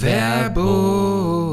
Werbung.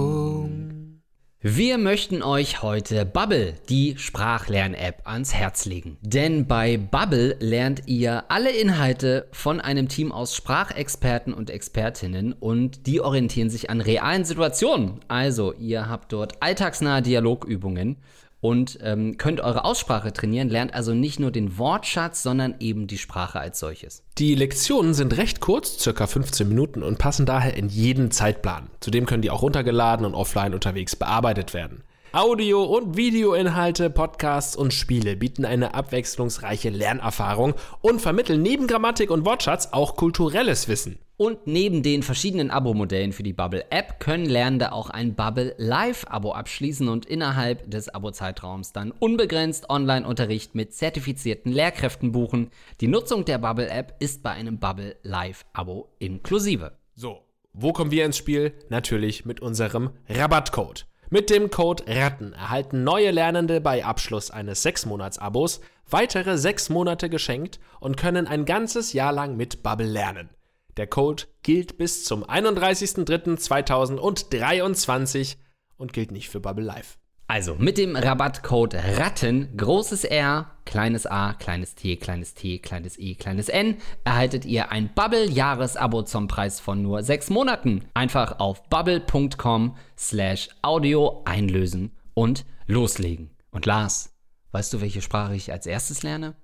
Wir möchten euch heute Bubble, die Sprachlern-App, ans Herz legen. Denn bei Bubble lernt ihr alle Inhalte von einem Team aus Sprachexperten und Expertinnen und die orientieren sich an realen Situationen. Also, ihr habt dort alltagsnahe Dialogübungen und ähm, könnt eure Aussprache trainieren, lernt also nicht nur den Wortschatz, sondern eben die Sprache als solches. Die Lektionen sind recht kurz, circa 15 Minuten und passen daher in jeden Zeitplan. Zudem können die auch runtergeladen und offline unterwegs bearbeitet werden. Audio- und Videoinhalte, Podcasts und Spiele bieten eine abwechslungsreiche Lernerfahrung und vermitteln neben Grammatik und Wortschatz auch kulturelles Wissen. Und neben den verschiedenen Abo-Modellen für die Bubble-App können Lernende auch ein Bubble Live-Abo abschließen und innerhalb des Abo-Zeitraums dann unbegrenzt Online-Unterricht mit zertifizierten Lehrkräften buchen. Die Nutzung der Bubble-App ist bei einem Bubble Live-Abo inklusive. So, wo kommen wir ins Spiel? Natürlich mit unserem Rabattcode. Mit dem Code RATTEN erhalten neue Lernende bei Abschluss eines 6-Monats-Abos weitere 6 Monate geschenkt und können ein ganzes Jahr lang mit Bubble lernen. Der Code gilt bis zum 31.03.2023 und gilt nicht für Bubble Live. Also mit dem Rabattcode RATTEN, großes R, kleines a, kleines t, kleines t, kleines e, kleines n, erhaltet ihr ein Bubble-Jahresabo zum Preis von nur sechs Monaten. Einfach auf bubble.com slash audio einlösen und loslegen. Und Lars, weißt du, welche Sprache ich als erstes lerne?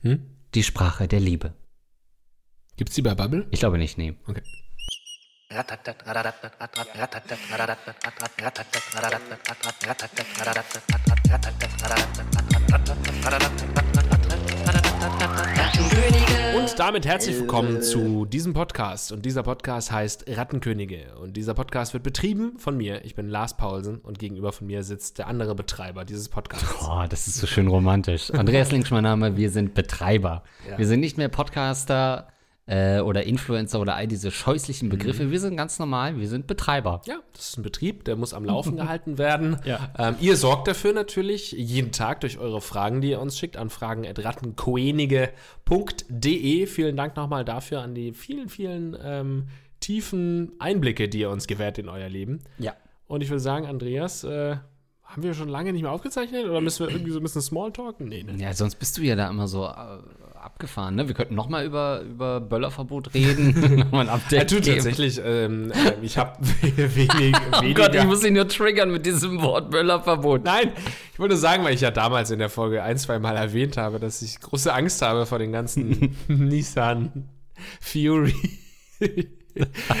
Hm? Die Sprache der Liebe. Gibt's die bei Bubble? Ich glaube nicht, nee. Okay. Und damit herzlich willkommen zu diesem Podcast. Und dieser Podcast heißt Rattenkönige. Und dieser Podcast wird betrieben von mir. Ich bin Lars Paulsen und gegenüber von mir sitzt der andere Betreiber dieses Podcasts. Oh, das ist so schön romantisch. Andreas Links, mein Name, wir sind Betreiber. Ja. Wir sind nicht mehr Podcaster äh, oder Influencer oder all diese scheußlichen Begriffe. Wir sind ganz normal, wir sind Betreiber. Ja, das ist ein Betrieb, der muss am Laufen gehalten werden. Ja. Ähm, ihr sorgt dafür natürlich jeden Tag durch eure Fragen, die ihr uns schickt, an fragen.rattenkoenige.de. Vielen Dank nochmal dafür an die vielen, vielen ähm, tiefen Einblicke, die ihr uns gewährt in euer Leben. Ja. Und ich würde sagen, Andreas, äh, haben wir schon lange nicht mehr aufgezeichnet oder müssen wir irgendwie so ein bisschen Smalltalken? Nee, ne? Ja, sonst bist du ja da immer so äh, abgefahren, ne? Wir könnten noch mal über, über Böllerverbot reden. Nochmal ein Update Ja, tatsächlich, ähm, äh, ich habe wenig, Oh weniger. Gott, ich muss ihn nur triggern mit diesem Wort Böllerverbot. Nein, ich wollte sagen, weil ich ja damals in der Folge ein, zwei Mal erwähnt habe, dass ich große Angst habe vor den ganzen Nissan Fury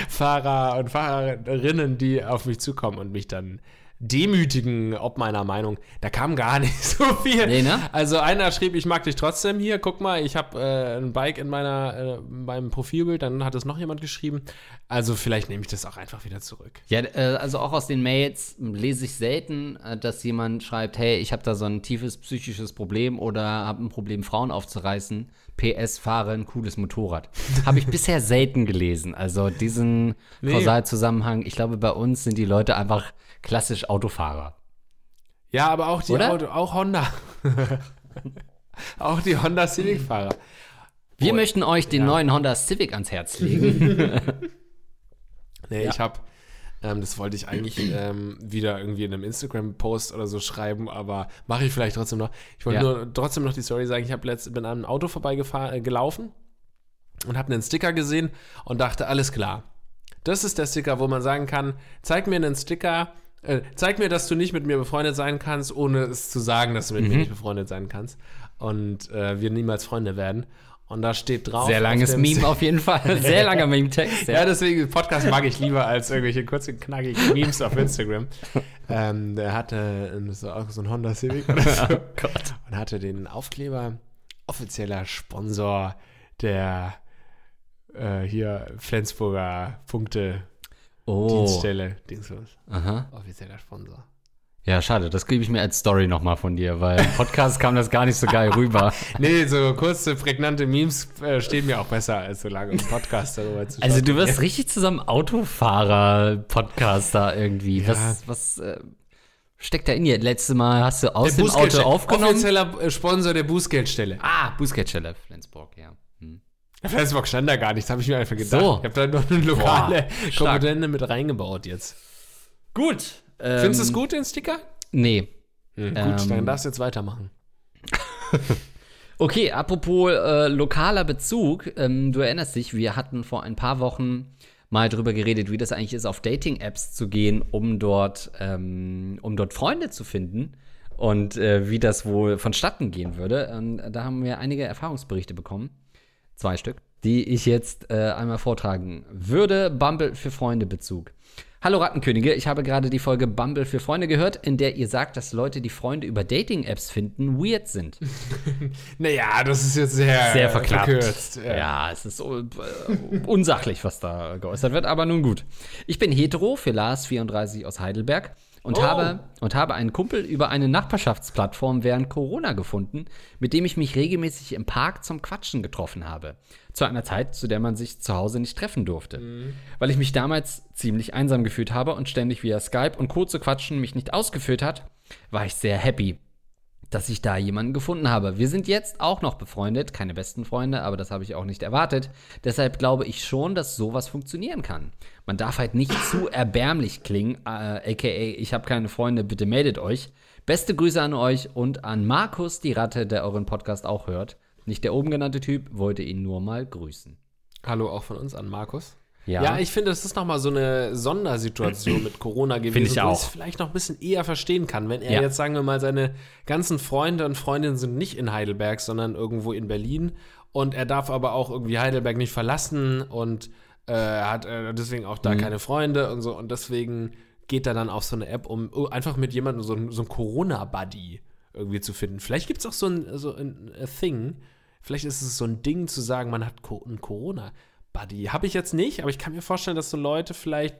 Fahrer und Fahrerinnen, die auf mich zukommen und mich dann demütigen, ob meiner Meinung. Da kam gar nicht so viel. Nee, ne? Also einer schrieb, ich mag dich trotzdem hier, guck mal, ich habe äh, ein Bike in meiner, äh, in meinem Profilbild, dann hat es noch jemand geschrieben. Also vielleicht nehme ich das auch einfach wieder zurück. Ja, äh, also auch aus den Mails lese ich selten, äh, dass jemand schreibt, hey, ich habe da so ein tiefes psychisches Problem oder habe ein Problem, Frauen aufzureißen. PS, fahre ein cooles Motorrad. habe ich bisher selten gelesen. Also diesen Nee. Kausalzusammenhang, ich glaube, bei uns sind die Leute einfach klassisch Autofahrer. Ja, aber auch die? Auto, auch Honda. auch die Honda Civic-Fahrer. Wir Oh, möchten euch den ja. neuen Honda Civic ans Herz legen. Nee, Ja. ich habe, ähm, das wollte ich eigentlich ähm, wieder irgendwie in einem Instagram-Post oder so schreiben, aber mache ich vielleicht trotzdem noch. Ich wollte Ja. nur trotzdem noch die Story sagen, ich habe letzt bin an einem Auto vorbeigefahren, äh, gelaufen und habe einen Sticker gesehen und dachte, alles klar. Das ist der Sticker, wo man sagen kann, zeig mir einen Sticker, äh, zeig mir, dass du nicht mit mir befreundet sein kannst, ohne es zu sagen, dass du mit mir Mhm. nicht befreundet sein kannst. Und äh, wir niemals Freunde werden. Und da steht drauf. Sehr langes Meme auf jeden Fall. Sehr langer Meme-Text. ja, deswegen, Podcast mag ich lieber als irgendwelche kurzen, knackigen Memes auf Instagram. ähm, der hatte äh, so, auch so ein Honda Civic oder so. Oh Gott. Und hatte den Aufkleber, offizieller Sponsor der äh, hier Flensburger Punkte Oh. Dienststelle. Dingslos. Aha. Offizieller Sponsor. Ja, schade. Das gebe ich mir als Story nochmal von dir, weil im Podcast kam das gar nicht so geil rüber. Nee, so kurze, prägnante Memes äh, stehen mir auch besser, als so lange im Podcast darüber zu Also du wirst richtig zu so einem Autofahrer-Podcaster irgendwie. Ja. Was, was äh, steckt da in dir? Letztes Mal hast du aus Der dem Auto aufgenommen. Offizieller äh, Sponsor der Bußgeldstelle. Ah, Bußgeldstelle, Flensburg, ja. Hm. Facebook stand da gar nichts, habe ich mir einfach gedacht. So. Ich habe da nur eine lokale Boah. Komponente mit reingebaut jetzt. Gut. Findest du es gut, den Sticker? Nee. Gut, Ähm. dann darfst du jetzt weitermachen. Okay, apropos äh, lokaler Bezug, ähm, du erinnerst dich, wir hatten vor ein paar Wochen mal drüber geredet, wie das eigentlich ist, auf Dating-Apps zu gehen, um dort, ähm, um dort Freunde zu finden und äh, wie das wohl vonstatten gehen würde. Und da haben wir einige Erfahrungsberichte bekommen, zwei Stück, die ich jetzt äh, einmal vortragen würde. Bumble für Freunde Bezug. Hallo Rattenkönige, ich habe gerade die Folge Bumble für Freunde gehört, in der ihr sagt, dass Leute, die Freunde über Dating-Apps finden, weird sind. Naja, das ist jetzt sehr, sehr verklappt. verkürzt. Ja. es ist äh, unsachlich, was da geäußert wird, aber nun gut. Ich bin hetero für Lars 34 aus Heidelberg und, Oh. habe, und habe einen Kumpel über eine Nachbarschaftsplattform während Corona gefunden, mit dem ich mich regelmäßig im Park zum Quatschen getroffen habe. Zu einer Zeit, zu der man sich zu Hause nicht treffen durfte. Weil ich mich damals ziemlich einsam gefühlt habe und ständig via Skype und Co. zu quatschen mich nicht ausgeführt hat, war ich sehr happy dass ich da jemanden gefunden habe. Wir sind jetzt auch noch befreundet, keine besten Freunde, aber das habe ich auch nicht erwartet. Deshalb glaube ich schon, dass sowas funktionieren kann. Man darf halt nicht zu erbärmlich klingen, äh, aka ich habe keine Freunde, bitte meldet euch. Beste Grüße an euch und an Markus, die Ratte, der euren Podcast auch hört. Nicht der oben genannte Typ, wollte ihn nur mal grüßen. Hallo auch von uns an Markus. Ja. Ja, ich finde, das ist nochmal so eine Sondersituation mit Corona gewesen, Finde ich wo auch. ich es vielleicht noch ein bisschen eher verstehen kann, wenn er Ja. jetzt, sagen wir mal, seine ganzen Freunde und Freundinnen sind nicht in Heidelberg, sondern irgendwo in Berlin und er darf aber auch irgendwie Heidelberg nicht verlassen und äh, hat äh, deswegen auch Mhm. da keine Freunde und so und deswegen geht er dann auf so eine App, um uh, einfach mit jemandem so, ein- so ein Corona-Buddy irgendwie zu finden. Vielleicht gibt es auch so ein, so ein a Thing, vielleicht ist es so ein Ding zu sagen, man hat Co ein Corona-Buddy. Habe ich jetzt nicht, aber ich kann mir vorstellen, dass so Leute vielleicht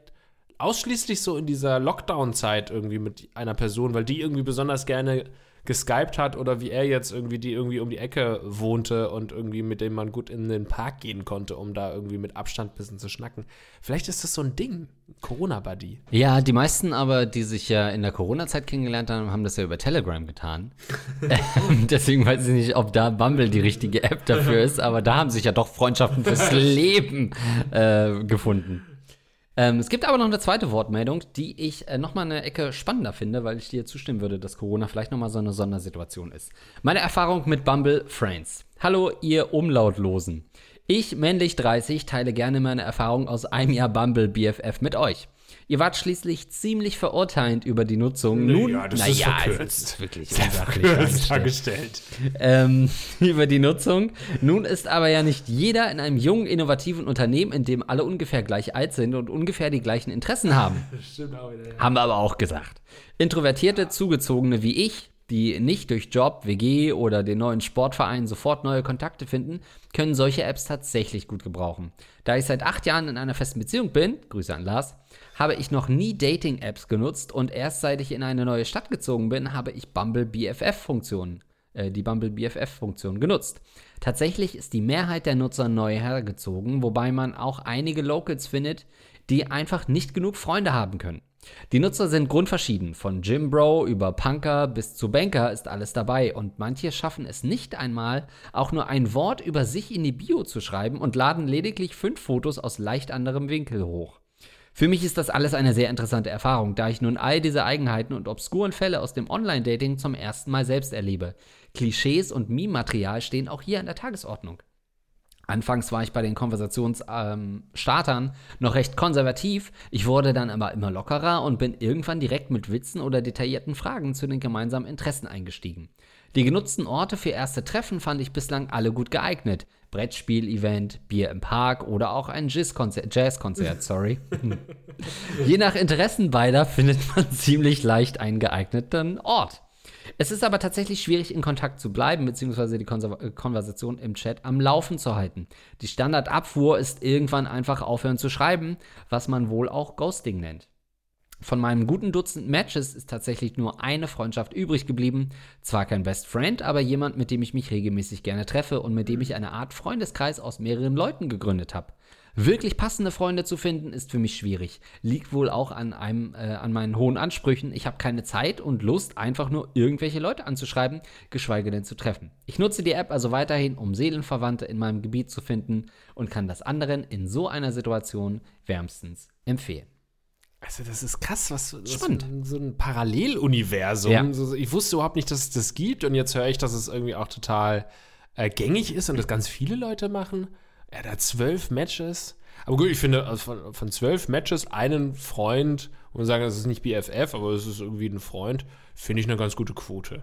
ausschließlich so in dieser Lockdown-Zeit irgendwie mit einer Person, weil die irgendwie besonders gerne geskypt hat oder wie er jetzt irgendwie, die irgendwie um die Ecke wohnte und irgendwie mit dem man gut in den Park gehen konnte, um da irgendwie mit Abstand ein bisschen zu schnacken. Vielleicht ist das so ein Ding, Corona-Buddy. Ja, die meisten aber, die sich ja in der Corona-Zeit kennengelernt haben, haben das ja über Telegram getan. Ähm, Deswegen weiß ich nicht, ob da Bumble die richtige App dafür ist, aber da haben sich ja doch Freundschaften fürs Leben äh, gefunden. Ähm, es gibt aber noch eine zweite Wortmeldung, die ich äh, noch mal eine Ecke spannender finde, weil ich dir zustimmen würde, dass Corona vielleicht noch mal so eine Sondersituation ist. Meine Erfahrung mit Bumble Friends. Hallo, ihr Umlautlosen. Ich, männlich 30, teile gerne meine Erfahrung aus einem Jahr Bumble BFF mit euch. Ihr wart schließlich ziemlich verurteilend über die Nutzung. Nun, ja, das na ist ja, verkürzt. es ist wirklich unsachlich dargestellt dargestellt. ähm, über die Nutzung. Nun ist aber ja nicht jeder in einem jungen, innovativen Unternehmen, in dem alle ungefähr gleich alt sind und ungefähr die gleichen Interessen haben. Stimmt auch wieder. Haben wir aber auch gesagt. Introvertierte, Zugezogene wie ich, die nicht durch Job, WG oder den neuen Sportverein sofort neue Kontakte finden, können solche Apps tatsächlich gut gebrauchen. Da ich seit acht Jahren in einer festen Beziehung bin, Grüße an Lars, habe ich noch nie Dating-Apps genutzt und erst seit ich in eine neue Stadt gezogen bin, habe ich Bumble BFF-Funktionen, äh, die Bumble BFF-Funktion genutzt. Tatsächlich ist die Mehrheit der Nutzer neu hergezogen, wobei man auch einige Locals findet, die einfach nicht genug Freunde haben können. Die Nutzer sind grundverschieden. Von Jim Bro über Punker bis zu Banker ist alles dabei und manche schaffen es nicht einmal, auch nur ein Wort über sich in die Bio zu schreiben und laden lediglich fünf Fotos aus leicht anderem Winkel hoch. Für mich ist das alles eine sehr interessante Erfahrung, da ich nun all diese Eigenheiten und obskuren Fälle aus dem Online-Dating zum ersten Mal selbst erlebe. Klischees und Meme-Material stehen auch hier an der Tagesordnung. Anfangs war ich bei den Konversationsstartern ähm, noch recht konservativ, ich wurde dann aber immer lockerer und bin irgendwann direkt mit Witzen oder detaillierten Fragen zu den gemeinsamen Interessen eingestiegen. Die genutzten Orte für erste Treffen fand ich bislang alle gut geeignet. Brettspiel-Event, Bier im Park oder auch ein Jazz-Konzert, sorry. Je nach Interessen beider findet man ziemlich leicht einen geeigneten Ort. Es ist aber tatsächlich schwierig, in Kontakt zu bleiben, beziehungsweise die Konser äh, Konversation im Chat am Laufen zu halten. Die Standardabfuhr ist irgendwann einfach aufhören zu schreiben, was man wohl auch Ghosting nennt. Von meinem guten Dutzend Matches ist tatsächlich nur eine Freundschaft übrig geblieben. Zwar kein Best Friend, aber jemand, mit dem ich mich regelmäßig gerne treffe und mit dem ich eine Art Freundeskreis aus mehreren Leuten gegründet habe. Wirklich passende Freunde zu finden, ist für mich schwierig. Liegt wohl auch an, einem, äh, an meinen hohen Ansprüchen. Ich habe keine Zeit und Lust, einfach nur irgendwelche Leute anzuschreiben, geschweige denn zu treffen. Ich nutze die App also weiterhin, um Seelenverwandte in meinem Gebiet zu finden und kann das anderen in so einer Situation wärmstens empfehlen. Also das ist krass, was, was Spannend. so ein Paralleluniversum. Ja. So, ich wusste überhaupt nicht, dass es das gibt und jetzt höre ich, dass es irgendwie auch total äh, gängig ist und das ganz viele Leute machen. Er hat zwölf Matches. Aber gut, ich finde, also von, von zwölf Matches einen Freund, und sagen, das ist nicht BFF, aber es ist irgendwie ein Freund, finde ich eine ganz gute Quote.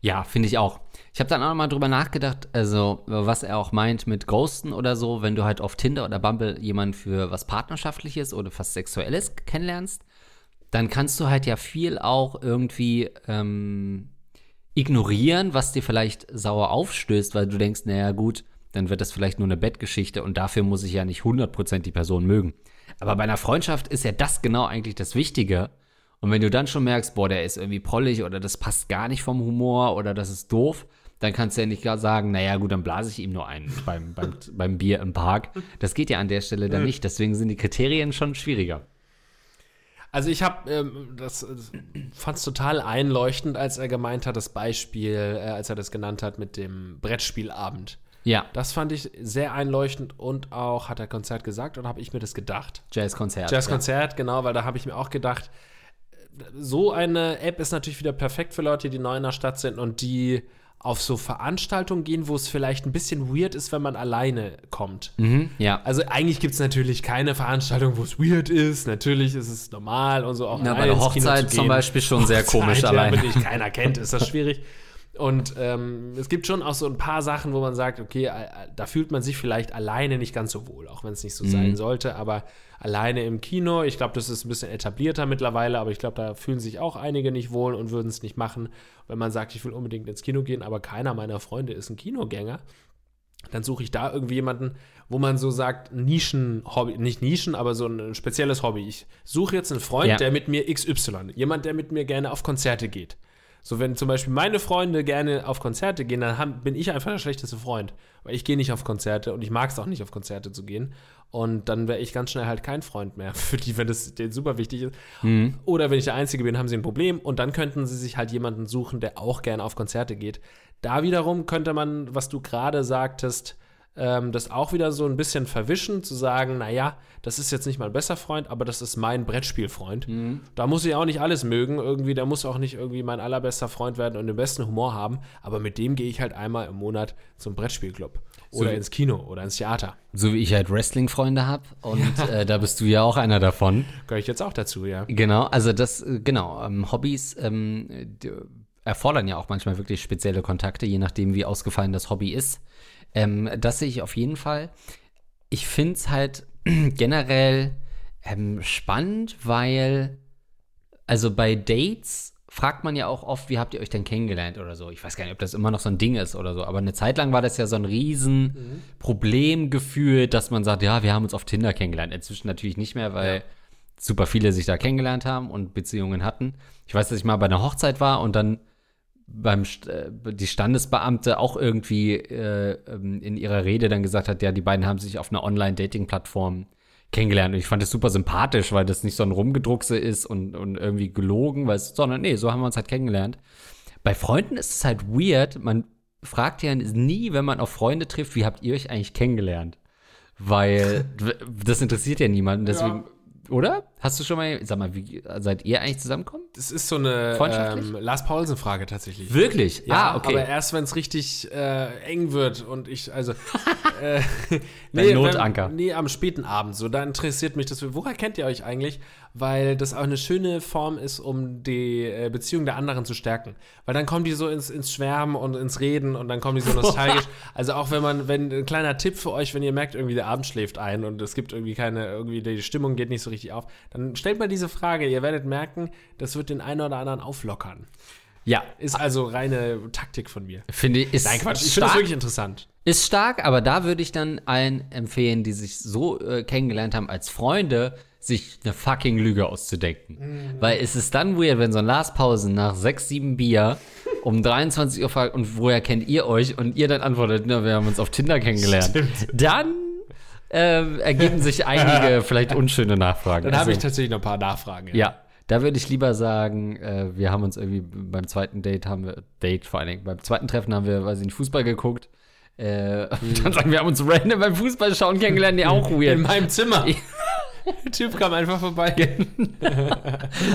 Ja, finde ich auch. Ich habe dann auch noch mal drüber nachgedacht, also was er auch meint mit Ghosten oder so, wenn du halt auf Tinder oder Bumble jemanden für was Partnerschaftliches oder fast Sexuelles kennenlernst, dann kannst du halt ja viel auch irgendwie ähm, ignorieren, was dir vielleicht sauer aufstößt, weil du denkst, naja gut, dann wird das vielleicht nur eine Bettgeschichte und dafür muss ich ja nicht 100% die Person mögen. Aber bei einer Freundschaft ist ja das genau eigentlich das Wichtige. Und wenn du dann schon merkst, boah, der ist irgendwie prollig oder das passt gar nicht vom Humor oder das ist doof, dann kannst du ja nicht gar sagen, naja gut, dann blase ich ihm nur einen beim, beim, beim Bier im Park. Das geht ja an der Stelle dann nicht. Deswegen sind die Kriterien schon schwieriger. Also ich habe ähm, das äh, fand es total einleuchtend, als er gemeint hat, das Beispiel, äh, als er das genannt hat mit dem Brettspielabend. Ja, Das fand ich sehr einleuchtend und auch, hat er Konzert gesagt oder habe ich mir das gedacht? Jazzkonzert. Jazzkonzert, genau, weil da habe ich mir auch gedacht, so eine App ist natürlich wieder perfekt für Leute, die neu in der Stadt sind und die auf so Veranstaltungen gehen, wo es vielleicht ein bisschen weird ist, wenn man alleine kommt. Ja. Mhm, ja. Also eigentlich gibt es natürlich keine Veranstaltung, wo es weird ist. Natürlich ist es normal und so auch Na, bei der Hochzeit zu zum. Beispiel schon sehr komisch ja, alleine. Wenn dich keiner kennt, ist das schwierig. Und ähm, es gibt schon auch so ein paar Sachen, wo man sagt, okay, da fühlt man sich vielleicht alleine nicht ganz so wohl, auch wenn es nicht so Mhm. sein sollte, aber alleine im Kino, ich glaube, das ist ein bisschen etablierter mittlerweile, aber ich glaube, da fühlen sich auch einige nicht wohl und würden es nicht machen, wenn man sagt, ich will unbedingt ins Kino gehen, aber keiner meiner Freunde ist ein Kinogänger dann suche ich da irgendwie jemanden, wo man so sagt, Nischen-Hobby, nicht Nischen, aber so ein spezielles Hobby. Ich suche jetzt einen Freund, Ja. der mit mir XY, jemand, der mit mir gerne auf Konzerte geht. So, wenn zum Beispiel meine Freunde gerne auf Konzerte gehen, dann haben, bin ich einfach der schlechteste Freund. Weil ich gehe nicht auf Konzerte und ich mag es auch nicht, auf Konzerte zu gehen. Und dann wäre ich ganz schnell halt kein Freund mehr für die, wenn das denen super wichtig ist. Oder wenn ich der Einzige bin, haben sie ein Problem. Und dann könnten sie sich halt jemanden suchen, der auch gerne auf Konzerte geht. Da wiederum könnte man, was du gerade sagtest, ähm, das auch wieder so ein bisschen verwischen, zu sagen, naja, das ist jetzt nicht mein bester Freund, aber das ist mein Brettspielfreund. Da muss ich auch nicht alles mögen, irgendwie, der muss auch nicht irgendwie mein allerbester Freund werden und den besten Humor haben, aber mit dem gehe ich halt einmal im Monat zum Brettspielclub oder wie- ins Kino oder ins Theater. So wie ich halt Wrestling-Freunde habe und äh, da bist du ja auch einer davon. Gehöre ich jetzt auch dazu, ja. Genau, also das, äh, genau, ähm, Hobbys ähm, erfordern ja auch manchmal wirklich spezielle Kontakte, je nachdem, wie ausgefallen das Hobby ist. Ähm, das sehe ich auf jeden Fall. Ich finde es halt generell ähm, spannend, weil, also bei Dates fragt man ja auch oft, wie habt ihr euch denn kennengelernt oder so. Ich weiß gar nicht, ob das immer noch so ein Ding ist oder so, aber eine Zeit lang war das ja so ein riesen Problem gefühlt, dass man sagt, ja, wir haben uns auf Tinder kennengelernt. Inzwischen natürlich nicht mehr, weil super viele sich da kennengelernt haben und Beziehungen hatten. Ich weiß, dass ich mal bei einer Hochzeit war und dann beim St- äh, die Standesbeamte auch irgendwie äh, ähm, in ihrer Rede dann gesagt hat, ja, die beiden haben sich auf einer Online-Dating-Plattform kennengelernt. Und ich fand das super sympathisch, weil das nicht so ein Rumgedruckse ist und, und irgendwie gelogen, weil es, sondern nee, so haben wir uns halt kennengelernt. Bei Freunden ist es halt weird. Man fragt ja nie, wenn man auf Freunde trifft, wie habt ihr euch eigentlich kennengelernt? Weil das interessiert ja niemanden. Deswegen, oder? Hast du schon mal, sag mal, wie seid ihr eigentlich zusammengekommen? Das ist so eine ähm, Lars Paulsen-Frage tatsächlich. Wirklich? Ja, ah, okay. aber erst wenn es richtig äh, eng wird und ich, also. äh, Dein Notanker. Wenn, nee, am späten Abend. So, da interessiert mich das. Woher kennt ihr euch eigentlich? Weil das auch eine schöne Form ist, um die äh, Beziehung der anderen zu stärken. Weil dann kommen die so ins, ins Schwärmen und ins Reden und dann kommen die so nostalgisch. also auch wenn man, wenn ein kleiner Tipp für euch, wenn ihr merkt, irgendwie der Abend schläft ein und es gibt irgendwie keine, irgendwie die Stimmung geht nicht so richtig auf, dann stellt mal diese Frage. Ihr werdet merken, das wird den einen oder anderen auflockern. ja, Ist also reine Taktik von mir. finde ich, ist Nein, Quatsch. Ich finde das wirklich interessant. ist stark, aber da würde ich dann allen empfehlen, die sich so äh, kennengelernt haben als Freunde, sich eine fucking Lüge auszudenken. Mhm. Weil es ist dann weird, wenn so ein Lars Pausen nach sechs, sieben Bier um 23 Uhr fragt, und woher kennt ihr euch? Und ihr dann antwortet, na, wir haben uns auf Tinder kennengelernt. Dann äh, ergeben sich einige vielleicht unschöne Nachfragen. Dann habe ich Also- tatsächlich noch ein paar Nachfragen. Ja, da würde ich lieber sagen, äh, wir haben uns irgendwie beim zweiten Date haben wir, Date vor allen Dingen, beim zweiten Treffen haben wir, weiß ich nicht, Fußball geguckt. Äh, Dann sagen wir, haben uns random beim Fußballschauen kennengelernt, die auch In weird. meinem Zimmer. Der Typ kam einfach vorbei.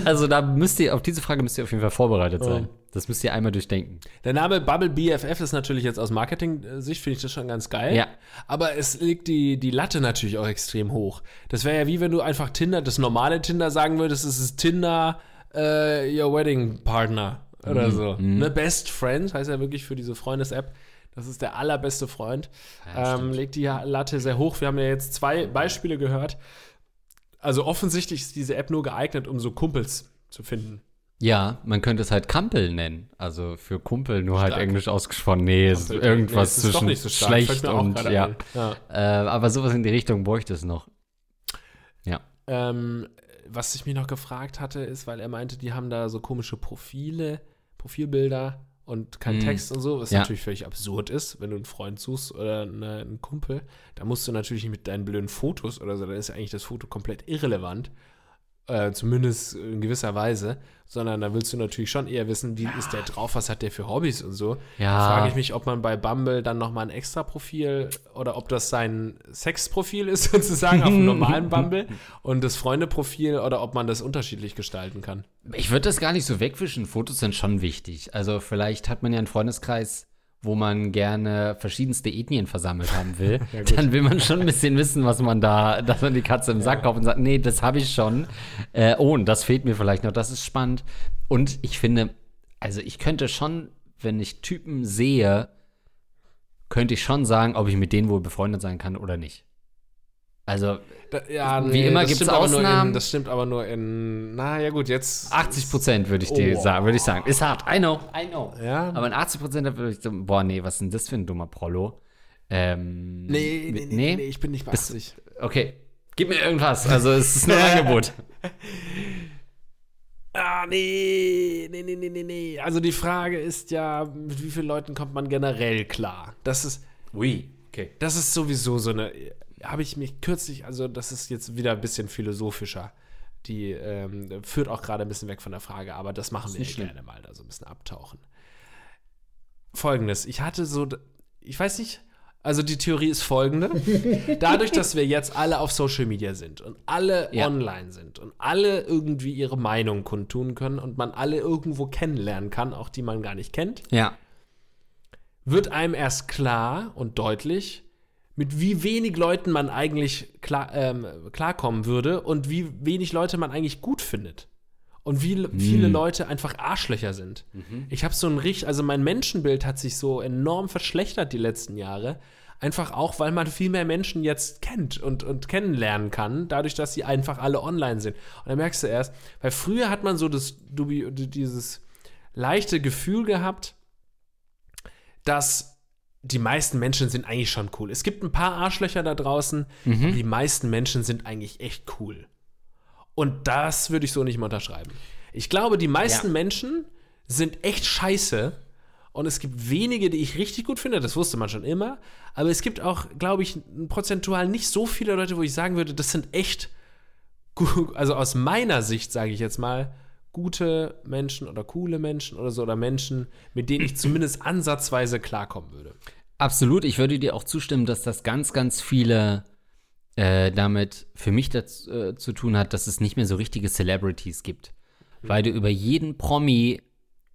Also da müsst ihr, auf diese Frage müsst ihr auf jeden Fall vorbereitet sein. Das müsst ihr einmal durchdenken. Der Name Bubble BFF ist natürlich jetzt aus Marketing-Sicht, finde ich das schon ganz geil. Ja. Aber es liegt die, die Latte natürlich auch extrem hoch. Das wäre ja wie wenn du einfach Tinder, das normale Tinder sagen würdest, es ist Tinder äh, Your Wedding Partner oder so. Ne? Best Friend heißt ja wirklich für diese Freundes-App. Das ist der allerbeste Freund. ähm, legt die Latte sehr hoch. Wir haben ja jetzt zwei Beispiele gehört. Also offensichtlich ist diese App nur geeignet, um so Kumpels zu finden. Ja, man könnte es halt Kampel nennen. Also für Kumpel nur halt Stark. englisch ausgesprochen. Nee, es ist Kampel. irgendwas Nee, zwischen so schlecht und ja. ja. Äh, aber sowas in die Richtung bräuchte es noch. Ja. Ähm, was ich mich noch gefragt hatte, ist, weil er meinte, die haben da so komische Profile, Profilbilder und kein Mm. Text und so, was Ja. natürlich völlig absurd ist, wenn du einen Freund suchst oder eine, einen Kumpel. Da musst du natürlich nicht mit deinen blöden Fotos oder so, dann ist ja eigentlich das Foto komplett irrelevant. Äh, zumindest in gewisser Weise, sondern da willst du natürlich schon eher wissen, wie ist der drauf, was hat der für Hobbys und so. Ja. Da frage ich mich, ob man bei Bumble dann nochmal ein extra Profil oder ob das sein Sexprofil ist, sozusagen, auf dem normalen Bumble und das Freundeprofil oder ob man das unterschiedlich gestalten kann. Ich würde das gar nicht so wegwischen. Fotos sind schon wichtig. Also vielleicht hat man ja einen Freundeskreis, wo man gerne verschiedenste Ethnien versammelt haben will. Dann will man schon ein bisschen wissen, was man da, dass man die Katze im Sack kauft und sagt, nee, das habe ich schon. Äh, oh, und das fehlt mir vielleicht noch. Das ist spannend. Und ich finde, also ich könnte schon, wenn ich Typen sehe, könnte ich schon sagen, ob ich mit denen wohl befreundet sein kann oder nicht. Also Da, ja, Wie immer aber nur Ausnahmen. In, das stimmt aber nur in, na ja gut, jetzt 80 Prozent würde ich dir Oh. sagen, würde ich sagen. Ist hart, I know, I know. Ja. Aber in 80 Prozent würde ich so, boah, nee, was ist denn das für ein dummer Prollo? Ähm, Nee, nee, nee, nee, ich bin nicht bei Bist- 80. Okay, gib mir irgendwas. Also es ist nur ein Angebot. Ah, nee, nee, nee, nee, nee, nee. Also die Frage ist ja, mit wie vielen Leuten kommt man generell klar? Das ist, Ui, okay. Das ist sowieso so eine, habe ich mich kürzlich, also das ist jetzt wieder ein bisschen philosophischer. Die ähm, führt auch gerade ein bisschen weg von der Frage, aber das machen wir nicht ja schlimm. gerne mal, da so ein bisschen abtauchen. Folgendes, ich hatte so, ich weiß nicht, also die Theorie ist folgende. Dadurch, dass wir jetzt alle auf Social Media sind und alle Ja. online sind und alle irgendwie ihre Meinung kundtun können und man alle irgendwo kennenlernen kann, auch die man gar nicht kennt, Ja. wird einem erst klar und deutlich, mit wie wenig Leuten man eigentlich klar, ähm, klarkommen würde und wie wenig Leute man eigentlich gut findet. Und wie l- viele Leute einfach Arschlöcher sind. Ich habe so ein richtig, also mein Menschenbild hat sich so enorm verschlechtert die letzten Jahre. Einfach auch, weil man viel mehr Menschen jetzt kennt und, und kennenlernen kann, dadurch, dass sie einfach alle online sind. Und dann merkst du erst, weil früher hat man so das, dieses leichte Gefühl gehabt, dass die meisten Menschen sind eigentlich schon cool. Es gibt ein paar Arschlöcher da draußen, aber die meisten Menschen sind eigentlich echt cool. Und das würde ich so nicht mal unterschreiben. Ich glaube, die meisten Ja. Menschen sind echt scheiße. Und es gibt wenige, die ich richtig gut finde, das wusste man schon immer. Aber es gibt auch, glaube ich, prozentual nicht so viele Leute, wo ich sagen würde, das sind echt, also aus meiner Sicht, sage ich jetzt mal, gute Menschen oder coole Menschen oder so, oder Menschen, mit denen ich zumindest ansatzweise klarkommen würde. Absolut, ich würde dir auch zustimmen, dass das ganz, ganz viele äh, damit für mich das, äh, zu tun hat, dass es nicht mehr so richtige Celebrities gibt. Weil du über jeden Promi,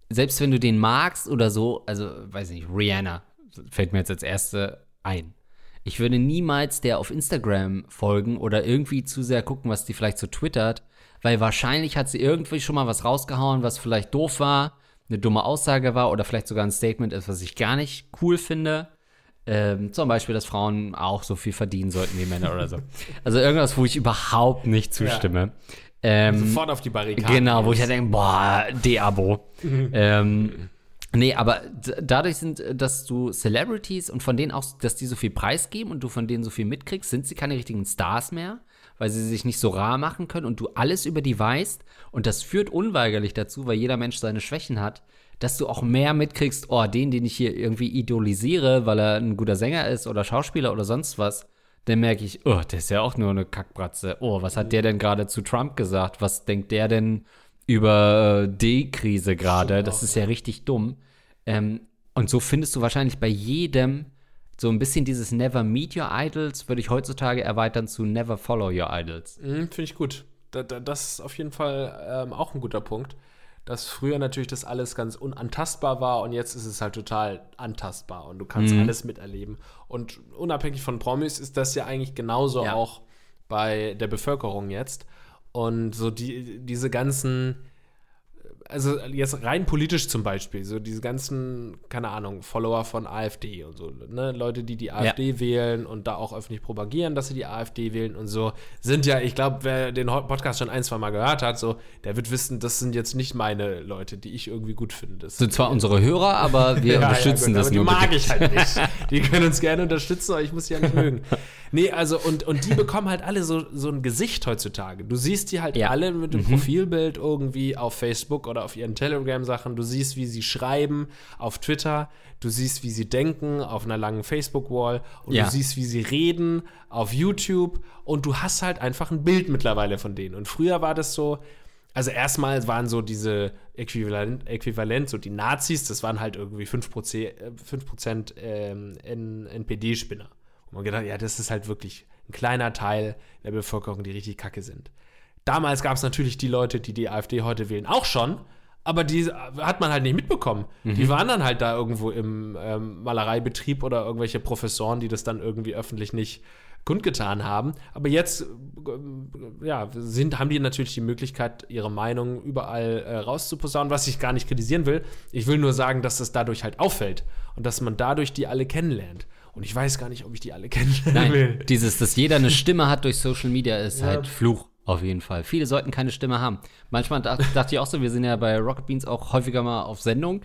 selbst wenn du den magst oder so, also weiß ich nicht, Rihanna fällt mir jetzt als erste ein. Ich würde niemals der auf Instagram folgen oder irgendwie zu sehr gucken, was die vielleicht so twittert, weil wahrscheinlich hat sie irgendwie schon mal was rausgehauen, was vielleicht doof war, eine dumme Aussage war oder vielleicht sogar ein Statement ist, was ich gar nicht cool finde. Ähm, zum Beispiel, dass Frauen auch so viel verdienen sollten wie Männer oder so. Also irgendwas, wo ich überhaupt nicht zustimme. Ähm, Sofort auf die Barrikaden. Genau, wo ich halt denke, boah, De-Abo. ähm, nee, aber dadurch sind, dass du Celebrities und von denen auch, dass die so viel preisgeben und du von denen so viel mitkriegst, sind sie keine richtigen Stars mehr, weil sie sich nicht so rar machen können und du alles über die weißt. Und das führt unweigerlich dazu, weil jeder Mensch seine Schwächen hat, dass du auch mehr mitkriegst, oh, den, den ich hier irgendwie idolisiere, weil er ein guter Sänger ist oder Schauspieler oder sonst was, dann merke ich, oh, der ist ja auch nur eine Kackbratze. Oh, was hat der denn gerade zu Trump gesagt? Was denkt der denn über äh, die Krise gerade? Das ist ja richtig dumm. Ähm, und so findest du wahrscheinlich bei jedem so ein bisschen dieses Never Meet Your Idols, würde ich heutzutage erweitern zu Never Follow Your Idols. Mhm, Finde ich gut. Da, da, das ist auf jeden Fall ähm, auch ein guter Punkt. Dass früher natürlich das alles ganz unantastbar war und jetzt ist es halt total antastbar und du kannst Mhm. alles miterleben. Und unabhängig von Promis ist das ja eigentlich genauso Ja. auch bei der Bevölkerung jetzt. Und so die, diese ganzen, also jetzt rein politisch zum Beispiel, so diese ganzen, keine Ahnung, Follower von AfD und so, ne, Leute, die die AfD wählen und da auch öffentlich propagieren, dass sie die AfD wählen und so, sind ja, ich glaube, wer den Podcast schon ein, zwei Mal gehört hat, so, der wird wissen, das sind jetzt nicht meine Leute, die ich irgendwie gut finde. Das sind zwar unsere Hörer, aber wir ja, unterstützen ja, gut, das nur. Die mag bitte. ich halt nicht. Die können uns gerne unterstützen, aber ich muss sie ja nicht mögen. Nee, also, und, und die bekommen halt alle so, so ein Gesicht heutzutage. Du siehst die halt Ja. Mhm. alle mit dem Profilbild irgendwie auf Facebook oder auf ihren Telegram-Sachen. Du siehst, wie sie schreiben auf Twitter. Du siehst, wie sie denken auf einer langen Facebook-Wall. Und Ja. du siehst, wie sie reden auf YouTube. Und du hast halt einfach ein Bild mittlerweile von denen. Und früher war das so, also erstmal waren so diese Äquivalent, Äquivalent, so die Nazis, das waren halt irgendwie 5%, äh, 5% ähm, N- NPD-Spinner. Und man gedacht, ja, das ist halt wirklich ein kleiner Teil der Bevölkerung, die richtig kacke sind. Damals gab es natürlich die Leute, die die AfD heute wählen, auch schon, aber die hat man halt nicht mitbekommen. Die waren dann halt da irgendwo im ähm, Malereibetrieb oder irgendwelche Professoren, die das dann irgendwie öffentlich nicht kundgetan haben. Aber jetzt ähm, ja, sind, haben die natürlich die Möglichkeit, ihre Meinung überall äh, rauszuposaunen, was ich gar nicht kritisieren will. Ich will nur sagen, dass das dadurch halt auffällt und dass man dadurch die alle kennenlernt. Und ich weiß gar nicht, ob ich die alle kennenlernen will. Nein, dieses, dass jeder eine Stimme hat durch Social Media, ist halt Fluch. Auf jeden Fall. Viele sollten keine Stimme haben. Manchmal dach, dachte ich auch so, wir sind ja bei Rocket Beans auch häufiger mal auf Sendung.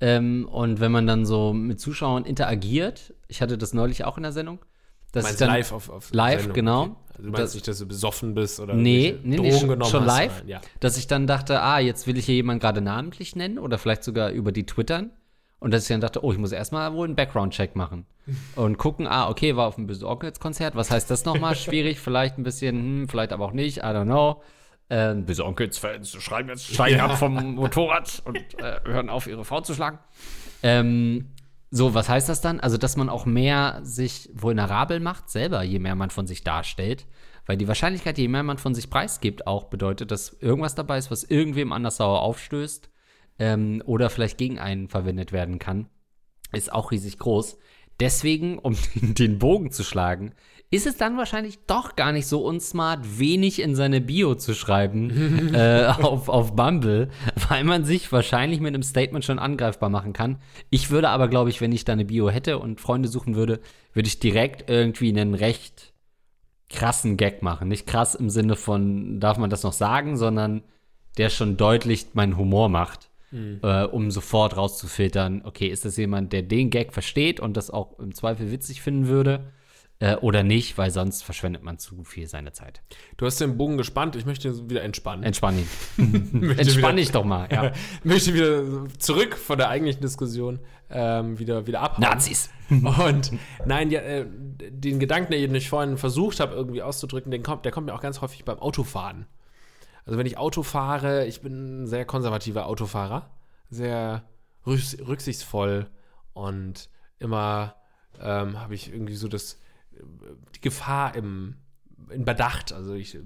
Ähm, und wenn man dann so mit Zuschauern interagiert, ich hatte das neulich auch in der Sendung. Dass Meinst ich dann, live auf, auf live, Sendung, genau. okay. Also du meinst Das- nicht, dass du besoffen bist oder Nee, nee, nee, Drogen schon, genommen schon hast, live, Ja. dass ich dann dachte, ah, jetzt will ich hier jemanden gerade namentlich nennen oder vielleicht sogar über die twittern. Und dass ich dann dachte, oh, ich muss erstmal wohl einen Background-Check machen. Und gucken, ah, okay, war auf dem Böse Onkels-Konzert. Was heißt das nochmal? Schwierig, vielleicht ein bisschen, hm, vielleicht aber auch nicht, I don't know. Ähm, Böse Onkels-Fans schreiben jetzt, steigen ab vom Motorrad und äh, hören auf, ihre Frau zu schlagen. Ähm, so, was heißt das dann? Also, dass man auch mehr sich vulnerabel macht, selber, je mehr man von sich darstellt. Weil die Wahrscheinlichkeit, je mehr man von sich preisgibt, auch bedeutet, dass irgendwas dabei ist, was irgendwem anders sauer aufstößt ähm, oder vielleicht gegen einen verwendet werden kann, ist auch riesig groß. Deswegen, um den Bogen zu schlagen, ist es dann wahrscheinlich doch gar nicht so unsmart, wenig in seine Bio zu schreiben äh, auf, auf Bumble, weil man sich wahrscheinlich mit einem Statement schon angreifbar machen kann. Ich würde aber, glaube ich, wenn ich da eine Bio hätte und Freunde suchen würde, würde ich direkt irgendwie einen recht krassen Gag machen. Nicht krass im Sinne von, darf man das noch sagen, sondern der schon deutlich meinen Humor macht, äh, um sofort rauszufiltern, okay, ist das jemand, der den Gag versteht und das auch im Zweifel witzig finden würde äh, oder nicht, weil sonst verschwendet man zu viel seine Zeit. Du hast den Bogen gespannt, ich möchte wieder entspannen. Entspann ihn. Entspann dich doch mal, ja. möchte wieder zurück von der eigentlichen Diskussion ähm, wieder, wieder abhauen. Nazis. Und nein, ja, äh, den Gedanken, den ich vorhin versucht habe, irgendwie auszudrücken, den kommt, der kommt mir auch ganz häufig beim Autofahren. Also wenn ich Auto fahre, ich bin ein sehr konservativer Autofahrer, sehr rücks rücksichtsvoll und immer ähm, habe ich irgendwie so das, die Gefahr im, in Bedacht. Also ich äh,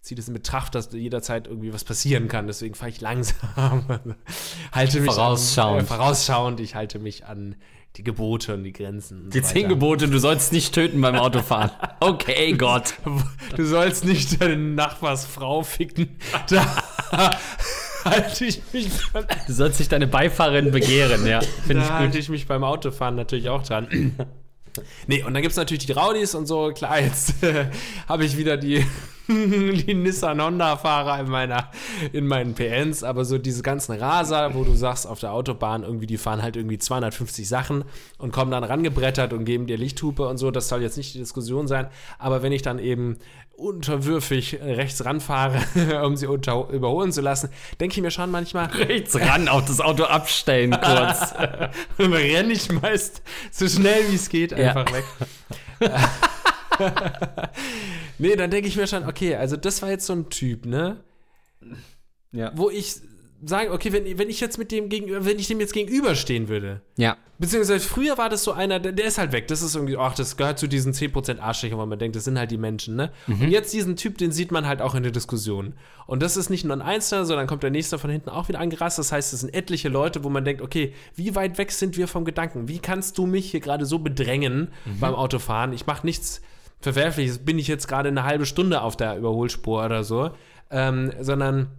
ziehe das in Betracht, dass jederzeit irgendwie was passieren kann. Deswegen fahre ich langsam. halte mich Vorausschauend. An, äh, vorausschauend. Ich halte mich an die Gebote und die Grenzen. und Die so zehn. Gebote, du sollst nicht töten beim Autofahren. Okay, Gott. Du sollst nicht deine Nachbarsfrau ficken. Da halte ich mich, Du sollst nicht deine Beifahrerin begehren, ja. Finde ich halte gut. ich mich beim Autofahren natürlich auch dran. Nee, und dann gibt es natürlich die Raudis und so. Klar, jetzt äh, habe ich wieder die, die Nissan Honda-Fahrer in, meiner, in meinen PNs, aber so diese ganzen Raser, wo du sagst, auf der Autobahn irgendwie, die fahren halt irgendwie 250 Sachen und kommen dann rangebrettert und geben dir Lichthupe und so. Das soll jetzt nicht die Diskussion sein. Aber wenn ich dann eben unterwürfig rechts ranfahre, um sie unter, überholen zu lassen, denke ich mir schon manchmal, Rechts ran, auf das Auto abstellen kurz. dann renne ich meist so schnell wie es geht Ja. einfach weg. Nee, dann denke ich mir schon, okay, also das war jetzt so ein Typ, ne? Ja. Wo ich sage, okay, wenn, wenn ich jetzt mit dem gegenüber, wenn ich dem jetzt gegenüberstehen würde, Ja. Beziehungsweise früher war das so einer, der, der ist halt weg. Das ist irgendwie, ach, das gehört zu diesen 10% Arschlöchern, wo man denkt, das sind halt die Menschen, ne? Und jetzt diesen Typ, den sieht man halt auch in der Diskussion. Und das ist nicht nur ein Einzelner, sondern kommt der nächste von hinten auch wieder angerast. Das heißt, es sind etliche Leute, wo man denkt, okay, wie weit weg sind wir vom Gedanken? Wie kannst du mich hier gerade so bedrängen beim Autofahren? Ich mache nichts Verwerfliches. Bin ich jetzt gerade eine halbe Stunde auf der Überholspur oder so? Ähm, sondern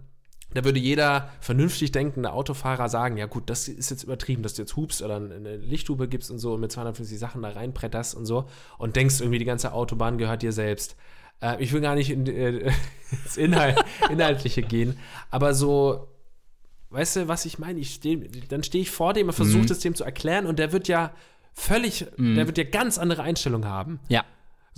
da würde jeder vernünftig denkende Autofahrer sagen, ja gut, das ist jetzt übertrieben, dass du jetzt hupst oder eine Lichthupe gibst und so und mit 250 Sachen da reinbretterst und so und denkst irgendwie, die ganze Autobahn gehört dir selbst. Äh, ich will gar nicht in äh, ins Inhalt, Inhaltliche gehen, aber so, weißt du, was ich meine? Ich steh, dann stehe ich vor dem und versuche es dem zu erklären und der wird ja völlig, der wird ja ganz andere Einstellungen haben. Ja.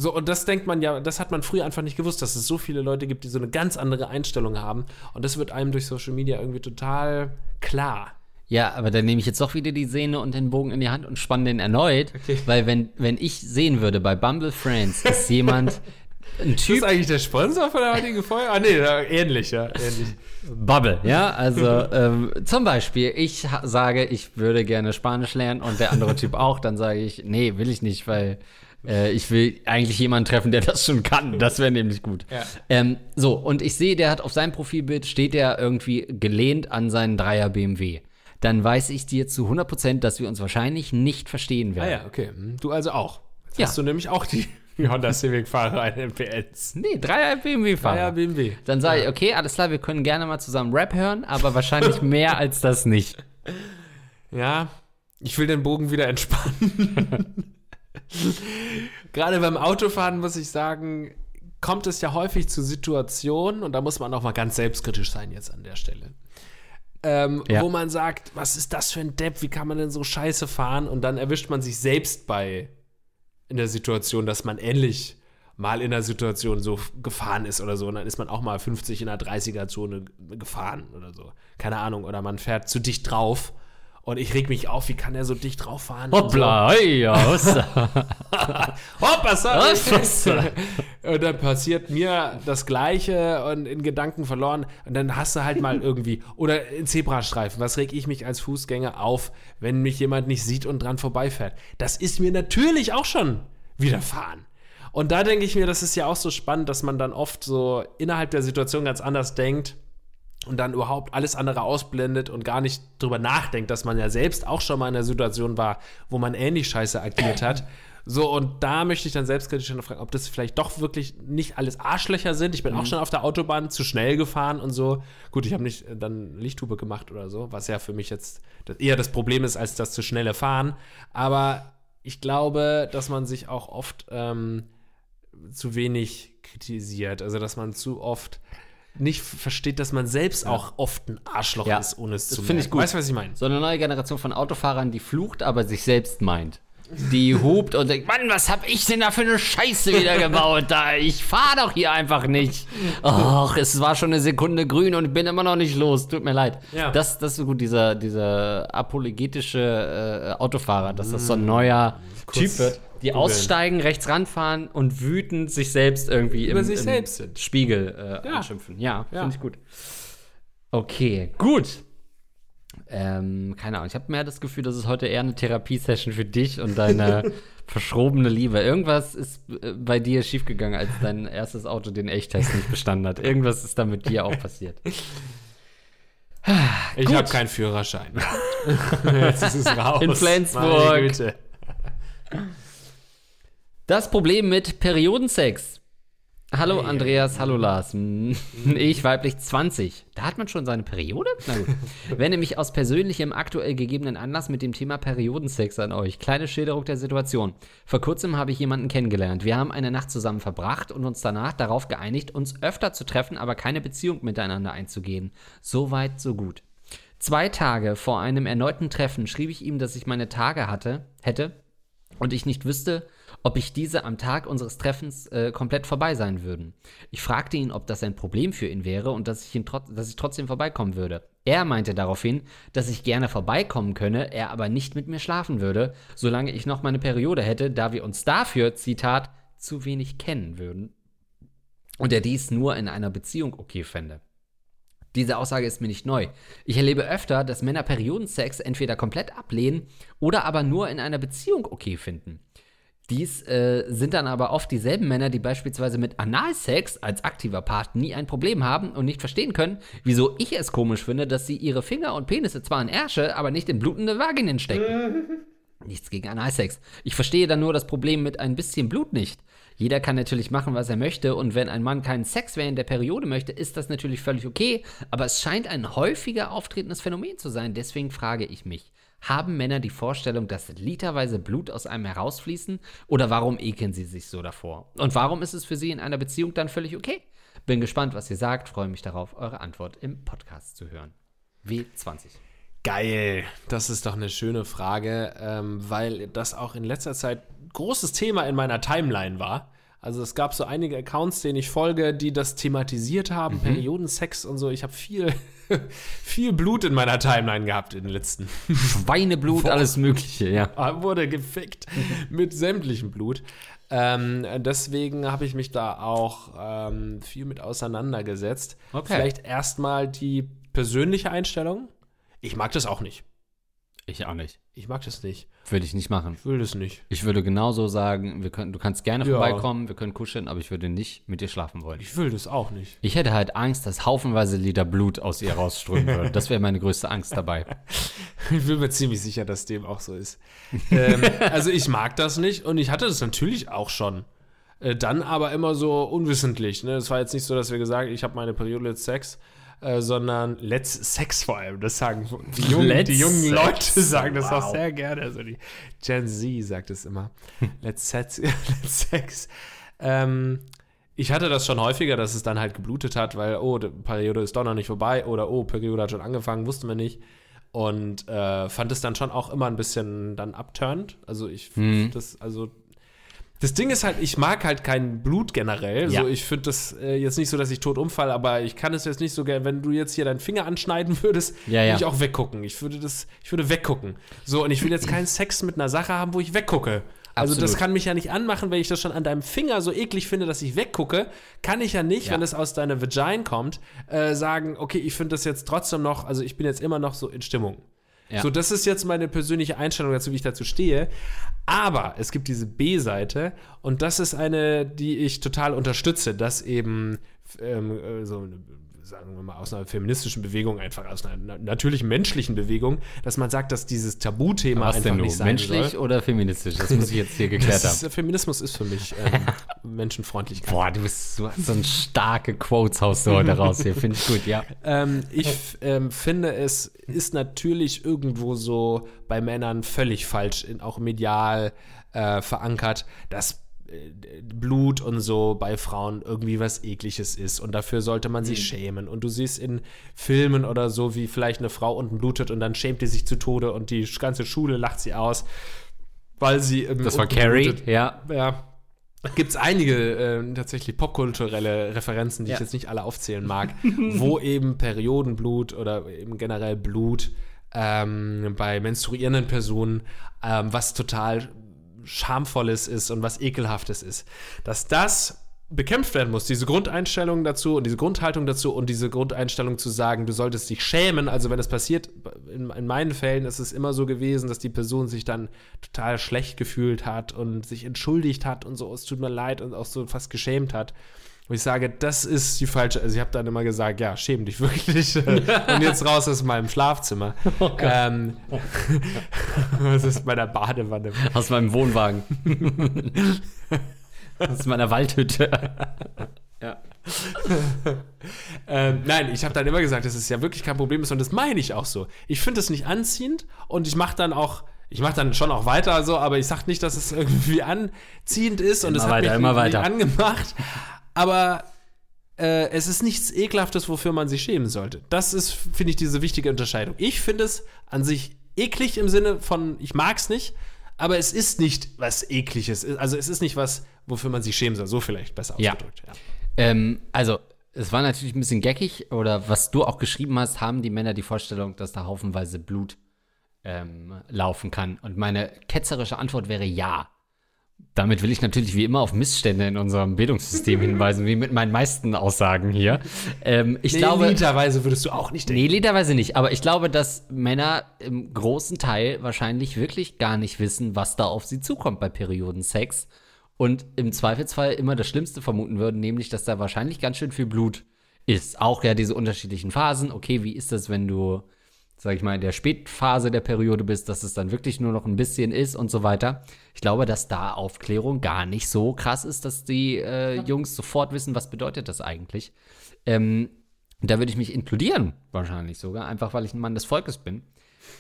So, und das denkt man ja, das hat man früher einfach nicht gewusst, dass es so viele Leute gibt, die so eine ganz andere Einstellung haben. Und das wird einem durch Social Media irgendwie total klar. Ja, aber dann nehme ich jetzt doch wieder die Sehne und den Bogen in die Hand und spanne den erneut. Okay. Weil wenn, wenn ich sehen würde, bei Bumble Friends ist jemand, ein Ist Typ, das eigentlich der Sponsor von der heutigen Folge? Ah, nee, ähnlich, ja, ähnlich. Bubble, ja, also ähm, zum Beispiel, ich sage, ich würde gerne Spanisch lernen und der andere Typ auch, dann sage ich, nee, will ich nicht, weil äh, ich will eigentlich jemanden treffen, der das schon kann. Das wäre nämlich gut. Ja. Ähm, so, und ich sehe, der hat auf seinem Profilbild, steht der irgendwie gelehnt an seinen Dreier BMW. Dann weiß ich dir zu 100%, dass wir uns wahrscheinlich nicht verstehen Ah werden. ja, okay. Hm, Du also auch. Jetzt Ja. hast du nämlich auch die Honda Civic-Fahrer ein MPS. Nee, Dreier BMW-Fahrer. Ah ja, BMW. Dann sage ich, okay, alles klar, wir können gerne mal zusammen Rap hören, aber wahrscheinlich mehr als das nicht. Ja, ich will den Bogen wieder entspannen. Gerade beim Autofahren muss ich sagen, kommt es ja häufig zu Situationen, und da muss man auch mal ganz selbstkritisch sein jetzt an der Stelle. Ähm, Ja. Wo man sagt, was ist das für ein Depp, wie kann man denn so scheiße fahren? Und dann erwischt man sich selbst bei in der Situation, dass man ähnlich mal in der Situation so gefahren ist oder so. Und dann ist man auch mal 50 in der 30er-Zone gefahren oder so. Keine Ahnung. Oder man fährt zu dicht drauf. Und ich reg mich auf, wie kann er so dicht drauf fahren? Hoppla, hey, ja, was So. Hoppa, sorry. Und dann passiert mir das Gleiche und in Gedanken verloren. Und dann hast du halt mal irgendwie, oder in Zebrastreifen, was reg ich mich als Fußgänger auf, wenn mich jemand nicht sieht und dran vorbeifährt? Das ist mir natürlich auch schon widerfahren. Und da denke ich mir, das ist ja auch so spannend, dass man dann oft so innerhalb der Situation ganz anders denkt und dann überhaupt alles andere ausblendet und gar nicht drüber nachdenkt, dass man ja selbst auch schon mal in einer Situation war, wo man ähnlich scheiße agiert hat. So, und da möchte ich dann selbstkritisch fragen, ob das vielleicht doch wirklich nicht alles Arschlöcher sind. Ich bin auch schon auf der Autobahn zu schnell gefahren und so. Gut, ich habe nicht äh, dann Lichthupe gemacht oder so, was ja für mich jetzt eher das Problem ist als das zu schnelle Fahren. Aber ich glaube, dass man sich auch oft ähm, zu wenig kritisiert. Also, dass man zu oft nicht versteht, dass man selbst auch oft ein Arschloch Ja. ist, ohne es Das zu finde ich gut. Weißt du, was ich meine? So eine neue Generation von Autofahrern, die flucht, aber sich selbst meint. Die hupt und denkt, Mann, was hab ich denn da für eine Scheiße wieder gebaut da? Ich fahr doch hier einfach nicht. Och, es war schon eine Sekunde grün und ich bin immer noch nicht los. Tut mir leid. Ja. Das, das ist gut, dieser, dieser apologetische äh, Autofahrer, dass das so ein neuer Typ wird. Die googeln. aussteigen, rechts ranfahren und wütend sich selbst irgendwie Über im, sich im. Spiegel äh, Ja. anschimpfen. Ja, Ja. finde ich gut. Okay, gut. Ähm, keine Ahnung, ich habe mehr das Gefühl, das ist heute eher eine Therapiesession für dich und deine verschrobene Liebe. Irgendwas ist äh, bei dir schiefgegangen, als dein erstes Auto den Echtest nicht bestanden hat. Irgendwas ist da mit dir auch passiert. Ich habe keinen Führerschein. Jetzt ist es raus. In Flensburg. Das Problem mit Periodensex. Hallo Andreas, hallo Lars. Hm, Ich weiblich 20. Da hat man schon seine Periode? Na gut. Wende mich aus persönlichem, aktuell gegebenen Anlass mit dem Thema Periodensex an euch. Kleine Schilderung der Situation. Vor kurzem habe ich jemanden kennengelernt. Wir haben eine Nacht zusammen verbracht und uns danach darauf geeinigt, uns öfter zu treffen, aber keine Beziehung miteinander einzugehen. So weit, so gut. Zwei Tage vor einem erneuten Treffen schrieb ich ihm, dass ich meine Tage hatte, hätte und ich nicht wüsste, ob ich diese am Tag unseres Treffens äh, komplett vorbei sein würden. Ich fragte ihn, ob das ein Problem für ihn wäre und dass ich, ihn trot dass ich trotzdem vorbeikommen würde. Er meinte daraufhin, dass ich gerne vorbeikommen könne, er aber nicht mit mir schlafen würde, solange ich noch meine Periode hätte, da wir uns dafür, Zitat, zu wenig kennen würden und er dies nur in einer Beziehung okay fände. Diese Aussage ist mir nicht neu. Ich erlebe öfter, dass Männer Periodensex entweder komplett ablehnen oder aber nur in einer Beziehung okay finden. Dies äh, sind dann aber oft dieselben Männer, die beispielsweise mit Analsex als aktiver Part nie ein Problem haben und nicht verstehen können, wieso ich es komisch finde, dass sie ihre Finger und Penisse zwar in Ärsche, aber nicht in blutende Vaginen stecken. Nichts gegen Analsex. Ich verstehe dann nur das Problem mit ein bisschen Blut nicht. Jeder kann natürlich machen, was er möchte, und wenn ein Mann keinen Sex während der Periode möchte, ist das natürlich völlig okay, aber es scheint ein häufiger auftretendes Phänomen zu sein. Deswegen frage ich mich, haben Männer die Vorstellung, dass literweise Blut aus einem herausfließen? Oder warum ekeln sie sich so davor? Und warum ist es für sie in einer Beziehung dann völlig okay? Bin gespannt, was ihr sagt, freue mich darauf, eure Antwort im Podcast zu hören. W20. Geil, das ist doch eine schöne Frage, ähm, weil das auch in letzter Zeit großes Thema in meiner Timeline war. Also es gab so einige Accounts, denen ich folge, die das thematisiert haben, mhm. Periodensex und so. Ich habe viel, viel Blut in meiner Timeline gehabt in den letzten. Schweineblut, Boah. alles Mögliche, ja. Wurde gefickt mit sämtlichem Blut. Ähm, deswegen habe ich mich da auch ähm, viel mit auseinandergesetzt. Okay. Vielleicht erstmal die persönliche Einstellung. Ich mag das auch nicht. Ich auch nicht. Ich mag das nicht. Würde ich nicht machen. Ich will das nicht. Ich würde genauso sagen, wir können, du kannst gerne ja. vorbeikommen, wir können kuscheln, aber ich würde nicht mit dir schlafen wollen. Ich will das auch nicht. Ich hätte halt Angst, dass haufenweise Liter Blut aus ihr rausströmen würde. Das wäre meine größte Angst dabei. ich bin mir ziemlich sicher, dass dem auch so ist. ähm, also ich mag das nicht und ich hatte das natürlich auch schon. Äh, dann aber immer so unwissentlich. Ne? Es war jetzt nicht so, dass wir gesagt haben, ich habe meine Periode jetzt Sex äh, sondern Let's Sex vor allem. Das sagen die jungen, die jungen Leute sagen das wow. auch sehr gerne. Also die Gen Z sagt es immer. Let's, Sex. Let's Sex. Ähm, ich hatte das schon häufiger, dass es dann halt geblutet hat, weil, oh, die Periode ist doch noch nicht vorbei oder oh, Periode hat schon angefangen, wussten wir nicht. Und äh, fand es dann schon auch immer ein bisschen dann abturnt. Also ich hm. das, also das Ding ist halt, ich mag halt kein Blut generell. Ja. So, ich finde das äh, jetzt nicht so, dass ich tot umfalle, aber ich kann es jetzt nicht so gerne, wenn du jetzt hier deinen Finger anschneiden würdest, ja, ja. würde ich auch weggucken. Ich würde das, ich würde weggucken. So, und ich will jetzt keinen Sex mit einer Sache haben, wo ich weggucke. Also Absolut. das kann mich ja nicht anmachen, wenn ich das schon an deinem Finger so eklig finde, dass ich weggucke, kann ich ja nicht, ja. wenn es aus deiner Vagina kommt, äh, sagen, okay, ich finde das jetzt trotzdem noch, also ich bin jetzt immer noch so in Stimmung. Ja. So, das ist jetzt meine persönliche Einstellung dazu, wie ich dazu stehe. Aber es gibt diese B-Seite und das ist eine, die ich total unterstütze, dass eben ähm, äh, so sagen wir mal, aus einer feministischen Bewegung, einfach aus einer natürlichen menschlichen Bewegung, dass man sagt, dass dieses Tabuthema Was einfach nicht sein Menschlich soll. oder feministisch? Das muss ich jetzt hier geklärt haben. Feminismus ist für mich ähm, Menschenfreundlichkeit. Boah, du bist so, so ein starke Quotes haust du heute raus hier. Finde ich gut, ja. Ähm, ich ähm, finde, es ist natürlich irgendwo so bei Männern völlig falsch, in, auch medial äh, verankert, dass Blut und so bei Frauen irgendwie was ekliges ist und dafür sollte man sich mhm. schämen. Und du siehst in Filmen oder so, wie vielleicht eine Frau unten blutet und dann schämt die sich zu Tode und die ganze Schule lacht sie aus, weil sie. Ähm, das war Carrie, ja. Ja. Gibt es einige äh, tatsächlich popkulturelle Referenzen, die ja. ich jetzt nicht alle aufzählen mag, wo eben Periodenblut oder eben generell Blut ähm, bei menstruierenden Personen, ähm, was total Schamvolles ist und was Ekelhaftes ist. Dass das bekämpft werden muss, diese Grundeinstellung dazu und diese Grundhaltung dazu und diese Grundeinstellung zu sagen, du solltest dich schämen. Also wenn es passiert, in, in, meinen Fällen ist es immer so gewesen, dass die Person sich dann total schlecht gefühlt hat und sich entschuldigt hat und so, es tut mir leid und auch so fast geschämt hat. Wo ich sage, das ist die falsche. Also ich habe dann immer gesagt, ja, schäm dich wirklich. und jetzt raus aus meinem Schlafzimmer. Oh ähm, das ist meiner Badewanne. Aus meinem Wohnwagen. aus meiner Waldhütte. ja. ähm, nein, ich habe dann immer gesagt, dass es ja wirklich kein Problem ist und das meine ich auch so. Ich finde es nicht anziehend und ich mache dann auch ich mache dann schon auch weiter so, aber ich sage nicht, dass es irgendwie anziehend ist und es hat weiter, mich immer angemacht aber äh, es ist nichts Ekelhaftes, wofür man sich schämen sollte. Das ist, finde ich, diese wichtige Unterscheidung. Ich finde es an sich eklig im Sinne von, ich mag es nicht, aber es ist nicht was Ekliges. Also es ist nicht was, wofür man sich schämen soll. So vielleicht besser ausgedrückt. Ja. ja. Ähm, also es war natürlich ein bisschen geckig, oder was du auch geschrieben hast, haben die Männer die Vorstellung, dass da haufenweise Blut ähm, laufen kann. Und meine ketzerische Antwort wäre ja. Damit will ich natürlich wie immer auf Missstände in unserem Bildungssystem hinweisen, wie mit meinen meisten Aussagen hier. Ähm, ich nee, glaube, literweise würdest du auch nicht denken. Nee, literweise nicht. Aber ich glaube, dass Männer im großen Teil wahrscheinlich wirklich gar nicht wissen, was da auf sie zukommt bei Periodensex. Und im Zweifelsfall immer das Schlimmste vermuten würden, nämlich, dass da wahrscheinlich ganz schön viel Blut ist. Auch ja diese unterschiedlichen Phasen. Okay, wie ist das, wenn du sag ich mal, in der Spätphase der Periode bist, dass es dann wirklich nur noch ein bisschen ist und so weiter. Ich glaube, dass da Aufklärung gar nicht so krass ist, dass die äh. Jungs sofort wissen, was bedeutet das eigentlich. Ähm, da würde ich mich inkludieren, wahrscheinlich sogar, einfach weil ich ein Mann des Volkes bin.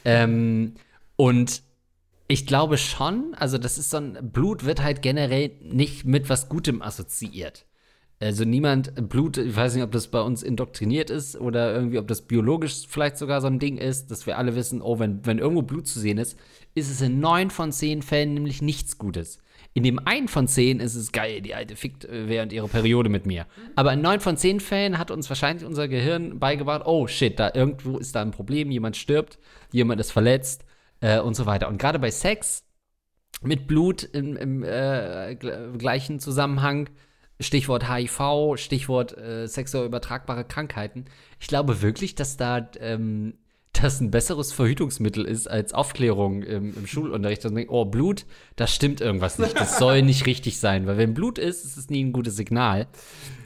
Ähm, und ich glaube schon, also das ist so ein Blut wird halt generell nicht mit was Gutem assoziiert. Also niemand, Blut, ich weiß nicht, ob das bei uns indoktriniert ist oder irgendwie, ob das biologisch vielleicht sogar so ein Ding ist, dass wir alle wissen, oh, wenn, wenn irgendwo Blut zu sehen ist, ist es in neun von zehn Fällen nämlich nichts Gutes. In dem einen von zehn ist es geil, die alte fickt äh, während ihrer Periode mit mir. Aber in neun von zehn Fällen hat uns wahrscheinlich unser Gehirn beigebracht, oh shit, da irgendwo ist da ein Problem, jemand stirbt, jemand ist verletzt äh, und so weiter. Und gerade bei Sex mit Blut im, im äh, gleichen Zusammenhang Stichwort HIV, Stichwort äh, sexuell übertragbare Krankheiten. Ich glaube wirklich, dass da ähm, das ein besseres Verhütungsmittel ist als Aufklärung im, im Schulunterricht. Dass man denkt, oh, Blut, da stimmt irgendwas nicht. Das soll nicht richtig sein. Weil wenn Blut ist, ist es nie ein gutes Signal.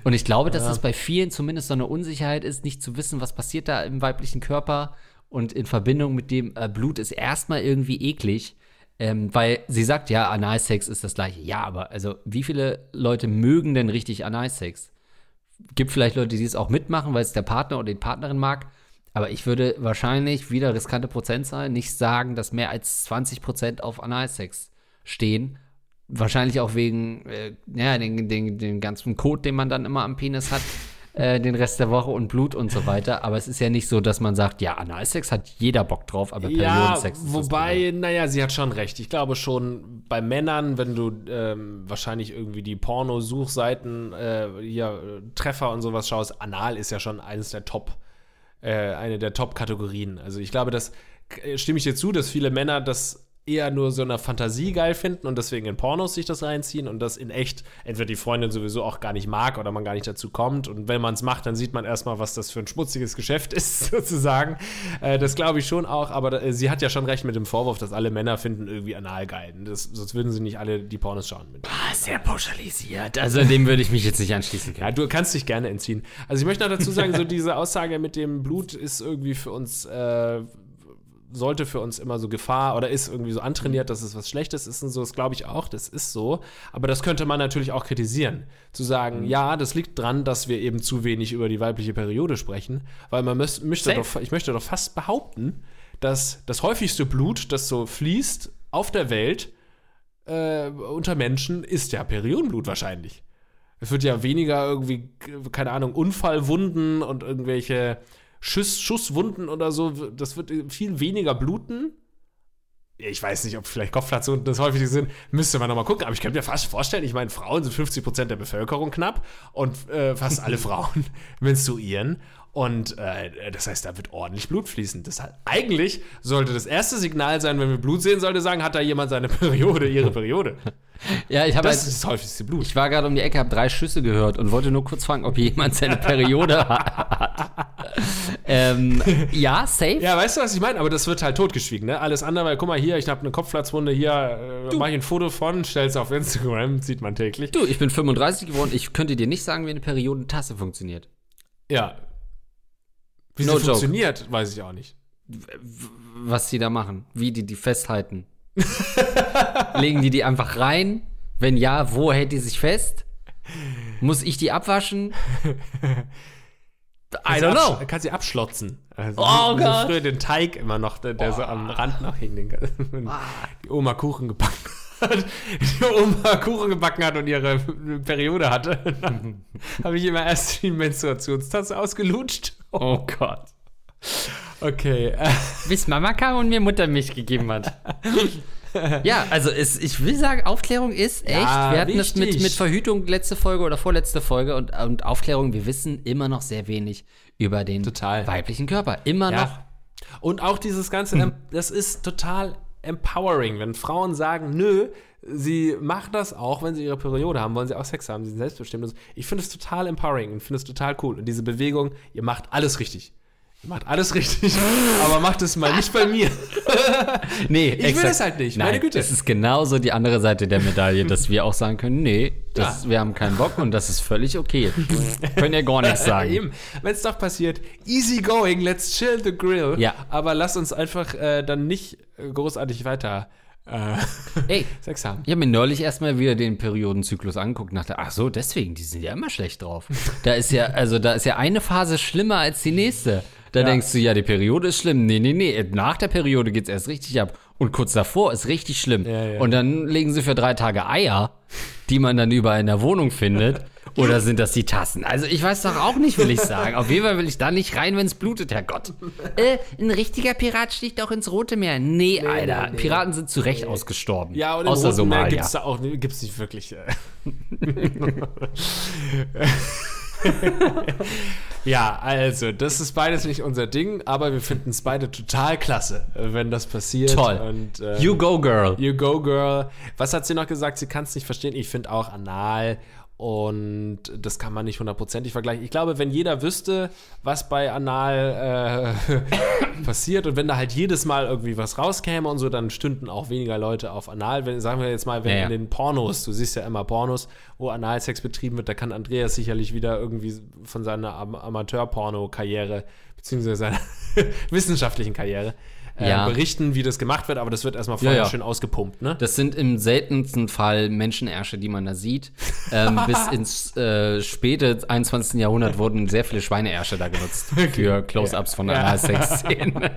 Und ich glaube, dass ja. das bei vielen zumindest so eine Unsicherheit ist, nicht zu wissen, was passiert da im weiblichen Körper. Und in Verbindung mit dem äh, Blut ist erstmal irgendwie eklig. Ähm, weil sie sagt, ja, Analsex ist das gleiche. Ja, aber also wie viele Leute mögen denn richtig Analsex? Gibt vielleicht Leute, die es auch mitmachen, weil es der Partner oder die Partnerin mag. Aber ich würde wahrscheinlich, wieder riskante Prozentzahl, nicht sagen, dass mehr als 20 Prozent auf Analsex stehen. Wahrscheinlich auch wegen äh, ja, den, den, den ganzen Code, den man dann immer am Penis hat. Äh, den Rest der Woche und Blut und so weiter. Aber es ist ja nicht so, dass man sagt, ja, Analsex hat jeder Bock drauf, aber Periodensex ja, ist Wobei, naja, sie hat schon recht. Ich glaube schon, bei Männern, wenn du ähm, wahrscheinlich irgendwie die Porno-Suchseiten, äh, hier Treffer und sowas schaust, Anal ist ja schon eines der Top, äh, eine der Top-Kategorien. Also ich glaube, das äh, stimme ich dir zu, dass viele Männer das eher nur so eine Fantasie geil finden und deswegen in Pornos sich das reinziehen und das in echt entweder die Freundin sowieso auch gar nicht mag oder man gar nicht dazu kommt. Und wenn man es macht, dann sieht man erstmal, was das für ein schmutziges Geschäft ist, sozusagen. Äh, das glaube ich schon auch, aber äh, sie hat ja schon recht mit dem Vorwurf, dass alle Männer finden irgendwie anal geil. Das, sonst würden sie nicht alle die Pornos schauen. Ah, sehr pauschalisiert. Also dem würde ich mich jetzt nicht anschließen können. Ja, du kannst dich gerne entziehen. Also ich möchte noch dazu sagen, so diese Aussage mit dem Blut ist irgendwie für uns äh, sollte für uns immer so Gefahr oder ist irgendwie so antrainiert, dass es was Schlechtes ist und so, das glaube ich auch, das ist so. Aber das könnte man natürlich auch kritisieren. Zu sagen, mhm. ja, das liegt dran, dass wir eben zu wenig über die weibliche Periode sprechen, weil man möchte doch, ich möchte doch fast behaupten, dass das häufigste Blut, das so fließt auf der Welt äh, unter Menschen, ist ja Periodenblut wahrscheinlich. Es wird ja weniger irgendwie, keine Ahnung, Unfallwunden und irgendwelche Schuss, Schusswunden oder so, das wird viel weniger bluten. Ich weiß nicht, ob vielleicht Kopfplatzwunden das häufig sind, müsste man nochmal gucken. Aber ich könnte mir fast vorstellen, ich meine, Frauen sind 50 Prozent der Bevölkerung knapp und äh, fast alle Frauen menstruieren. Und äh, das heißt, da wird ordentlich Blut fließen. Deshalb, eigentlich sollte das erste Signal sein, wenn wir Blut sehen, sollte sagen, hat da jemand seine Periode, ihre Periode. ja, ich habe Das halt, ist das häufigste Blut. Ich war gerade um die Ecke, habe drei Schüsse gehört und wollte nur kurz fragen, ob jemand seine Periode hat. ähm, ja, safe. Ja, weißt du, was ich meine? Aber das wird halt totgeschwiegen, ne? Alles andere, weil guck mal hier, ich habe eine Kopfplatzwunde, hier äh, mache ich ein Foto von, stell's auf Instagram, sieht man täglich. Du, ich bin 35 geworden, ich könnte dir nicht sagen, wie eine Periodentasse funktioniert. Ja, wie no sie joke. funktioniert, weiß ich auch nicht. Was sie da machen, wie die die festhalten. Legen die die einfach rein? Wenn ja, wo hält die sich fest? Muss ich die abwaschen? I don't know. Kann sie abschlotzen. Also oh wie, Gott. früher den Teig immer noch, der, der oh. so am Rand noch hing. Die Oma Kuchen gebacken hat. Die Oma Kuchen gebacken hat und ihre Periode hatte. habe ich immer erst die Menstruationstasse ausgelutscht. Oh Gott. Okay. Bis Mama kam und mir Muttermilch gegeben hat. ja, also es, ich will sagen, Aufklärung ist echt. Ja, wir hatten es mit, mit Verhütung letzte Folge oder vorletzte Folge und, und Aufklärung, wir wissen immer noch sehr wenig über den total. weiblichen Körper. Immer ja. noch. Und auch dieses Ganze, hm. das ist total empowering, wenn Frauen sagen, nö, sie machen das auch, wenn sie ihre Periode haben, wollen sie auch Sex haben, sie sind selbstbestimmt. so. Ich finde es total empowering und finde es total cool. Und diese Bewegung, ihr macht alles richtig. Ihr macht alles richtig, aber macht es mal nicht bei mir. Nee, Ich will es halt nicht, Nein, meine Güte. Es ist genauso die andere Seite der Medaille, dass wir auch sagen können, nee, das, wir haben keinen Bock und das ist völlig okay. Wir können ja gar nichts sagen. Wenn es doch passiert, easy going, let's chill the grill. Ja. Aber lass uns einfach äh, dann nicht äh, großartig weiter äh, Ey, Sex haben. ich habe mir neulich erstmal wieder den Periodenzyklus angeguckt und dachte, ach so, deswegen, die sind ja immer schlecht drauf. Da ist ja, also da ist ja eine Phase schlimmer als die nächste. Da Ja. denkst du, ja, die Periode ist schlimm. Nee, nee, nee, nach der Periode geht's erst richtig ab. Und kurz davor ist richtig schlimm. Ja, ja. Und dann legen sie für drei Tage Eier, die man dann überall in der Wohnung findet. Oder sind das die Tassen? Also ich weiß doch auch nicht, will ich sagen. Auf jeden Fall will ich da nicht rein, wenn es blutet, Herrgott. Äh, ein richtiger Pirat sticht auch ins Rote Meer. Nee, Alter. Piraten sind zu Recht ausgestorben. Ja, und im Außer Roten Meer Somalia. gibt es da auch gibt's nicht wirklich. Äh. ja, also, das ist beides nicht unser Ding, aber wir finden es beide total klasse, wenn das passiert. Toll. Und, äh, you go, girl. You go, girl. Was hat sie noch gesagt? Sie kann es nicht verstehen. Ich finde auch anal. Und das kann man nicht hundertprozentig vergleichen. Ich glaube, wenn jeder wüsste, was bei Anal äh, passiert und wenn da halt jedes Mal irgendwie was rauskäme und so, dann stünden auch weniger Leute auf Anal. Wenn, sagen wir jetzt mal, wenn Ja, ja. in den Pornos, du siehst ja immer Pornos, wo Analsex betrieben wird, da kann Andreas sicherlich wieder irgendwie von seiner Am Amateur-Porno-Karriere, beziehungsweise seiner wissenschaftlichen Karriere, äh, Ja. berichten, wie das gemacht wird, aber das wird erstmal vorher ja. schön ausgepumpt, ne? Das sind im seltensten Fall Menschenersche, die man da sieht. Ähm, bis ins äh, späte 21. Jahrhundert wurden sehr viele Schweineärsche da genutzt für Close-Ups von Analsex-Szenen.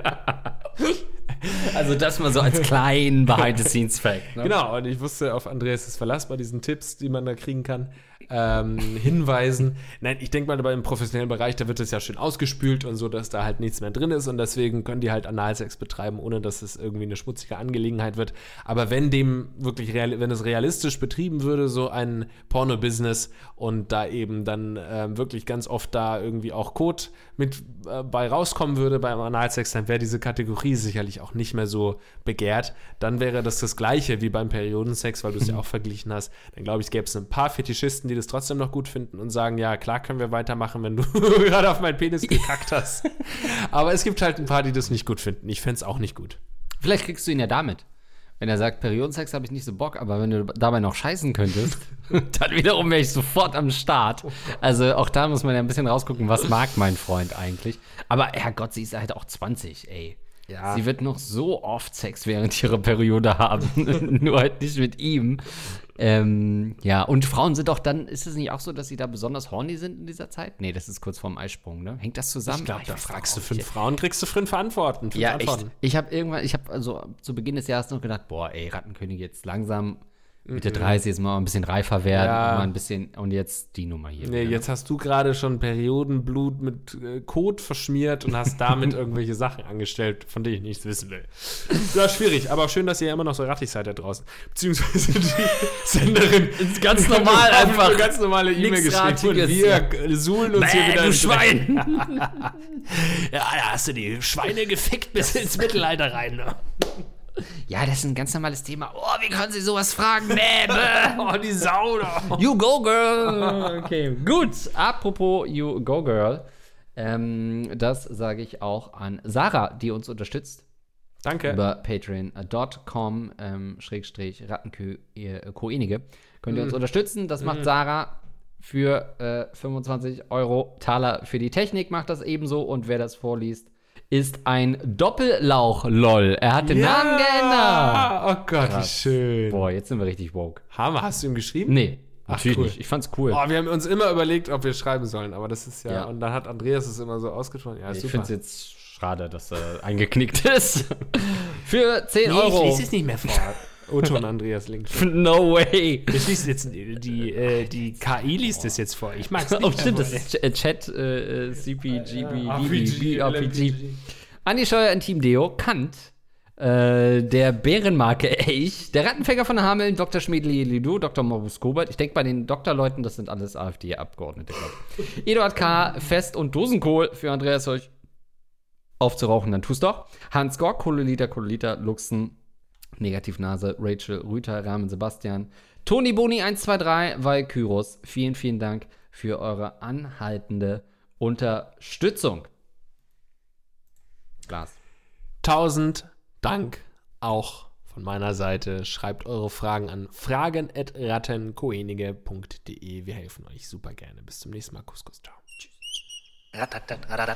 also das mal so als kleinen Behind-the-Scenes-Fact. Ne? Genau, und ich wusste auf Andreas' Verlass bei diesen Tipps, die man da kriegen kann, ähm, hinweisen. Nein, ich denke mal, bei im professionellen Bereich, da wird es ja schön ausgespült und so, dass da halt nichts mehr drin ist und deswegen können die halt Analsex betreiben, ohne dass es irgendwie eine schmutzige Angelegenheit wird. Aber wenn dem wirklich, real, wenn es realistisch betrieben würde, so ein Porno-Business und da eben dann ähm, wirklich ganz oft da irgendwie auch Code mit äh, bei rauskommen würde beim Analsex, dann wäre diese Kategorie sicherlich auch nicht mehr so begehrt. Dann wäre das das Gleiche wie beim Periodensex, weil du es ja auch verglichen hast. Dann glaube ich, gäbe es ein paar Fetischisten, die das trotzdem noch gut finden und sagen, ja, klar können wir weitermachen, wenn du gerade auf meinen Penis gekackt hast. Aber es gibt halt ein paar, die das nicht gut finden. Ich fände es auch nicht gut. Vielleicht kriegst du ihn ja damit. Wenn er sagt, Periodensex habe ich nicht so Bock, aber wenn du dabei noch scheißen könntest, dann wiederum wäre ich sofort am Start. Also auch da muss man ja ein bisschen rausgucken, was mag mein Freund eigentlich. Aber Herrgott, sie ist halt auch 20, ey. Ja. Sie wird noch so oft Sex während ihrer Periode haben. Nur halt nicht mit ihm. Ähm, ja, und Frauen sind doch dann, ist es nicht auch so, dass sie da besonders horny sind in dieser Zeit? Nee, das ist kurz vorm Eisprung, ne? Hängt das zusammen? Ich glaube, da fragst du fünf nicht. Frauen, kriegst du fünf Antworten. Fünf Ja, echt. Antworten. Ich habe irgendwann, ich habe also zu Beginn des Jahres noch gedacht, boah, ey, Rattenkönig jetzt langsam Mitte 30 jetzt mal ein bisschen reifer werden, Mhm. Ja. mal ein bisschen und jetzt die Nummer hier. Nee, wieder. jetzt hast du gerade schon Periodenblut mit äh, Kot verschmiert und hast damit irgendwelche Sachen angestellt, von denen ich nichts wissen will. Ja, schwierig, aber schön, dass ihr immer noch so rattig seid da draußen. Beziehungsweise die Senderin ist ganz normal einfach. eine ganz normale E-Mail geschrieben und wir ja. suhlen uns hier Bäh, wieder du Schwein! Ja, da hast du die Schweine gefickt bis ins Mittelalter rein. Ne? Ja, das ist ein ganz normales Thema. Oh, wie können Sie sowas fragen? Nee, bäh. Oh, die Sau. You go, girl! Okay, gut. Apropos You go, girl. Ähm, das sage ich auch an Sarah, die uns unterstützt. Danke. über patreon.com ähm, schrägstrich Rattenkoenige könnt ihr uns unterstützen. Das macht Sarah für äh, 25 Euro Taler für die Technik, macht das ebenso. Und wer das vorliest, ist ein Doppellauch-Lol. Er hat den Namen geändert. Oh Gott, wie schön. Boah, jetzt sind wir richtig woke. Hammer, hast du ihm geschrieben? Nee, natürlich cool. nicht. Ich fand's cool. Oh, wir haben uns immer überlegt, ob wir schreiben sollen, aber das ist ja. Ja. Und dann hat Andreas es immer so ausgesprochen. Ja, ich super. finde es jetzt schade, dass er eingeknickt ist. für 10 Nee, Euro. ich lese es nicht mehr vor. Otto und Andreas links. No way. Ich lese jetzt die, die, äh, die KI liest es jetzt vor. Ich mag es nicht. Oh, stimmt, das ist Ch- äh, Chat, äh, äh, CPGB, RPG, RPG. Andi Scheuer in Team Deo, Kant, äh, der Bärenmarke Elch, der Rattenfänger von Hameln, Dr. Schmiedli Lidu, Dr. Morbus Gobert. Ich denke, bei den Doktorleuten, das sind alles AfD-Abgeordnete, glaube ich. Eduard K., Fest und Dosenkohl für Andreas euch aufzurauchen, dann tust doch. Hans Gork, Kololiter, Kololiter, Luxen, Negativnase, Rachel, Rüther, Rahmen, Sebastian, Toni Boni 123, Valkyros. Vielen, vielen Dank für eure anhaltende Unterstützung. Lars. Tausend Dank auch von meiner Seite. Schreibt eure Fragen an fragen.rattenkoenige.de. Wir helfen euch super gerne. Bis zum nächsten Mal. Kuss, Kuss, ciao. Rattenkönige.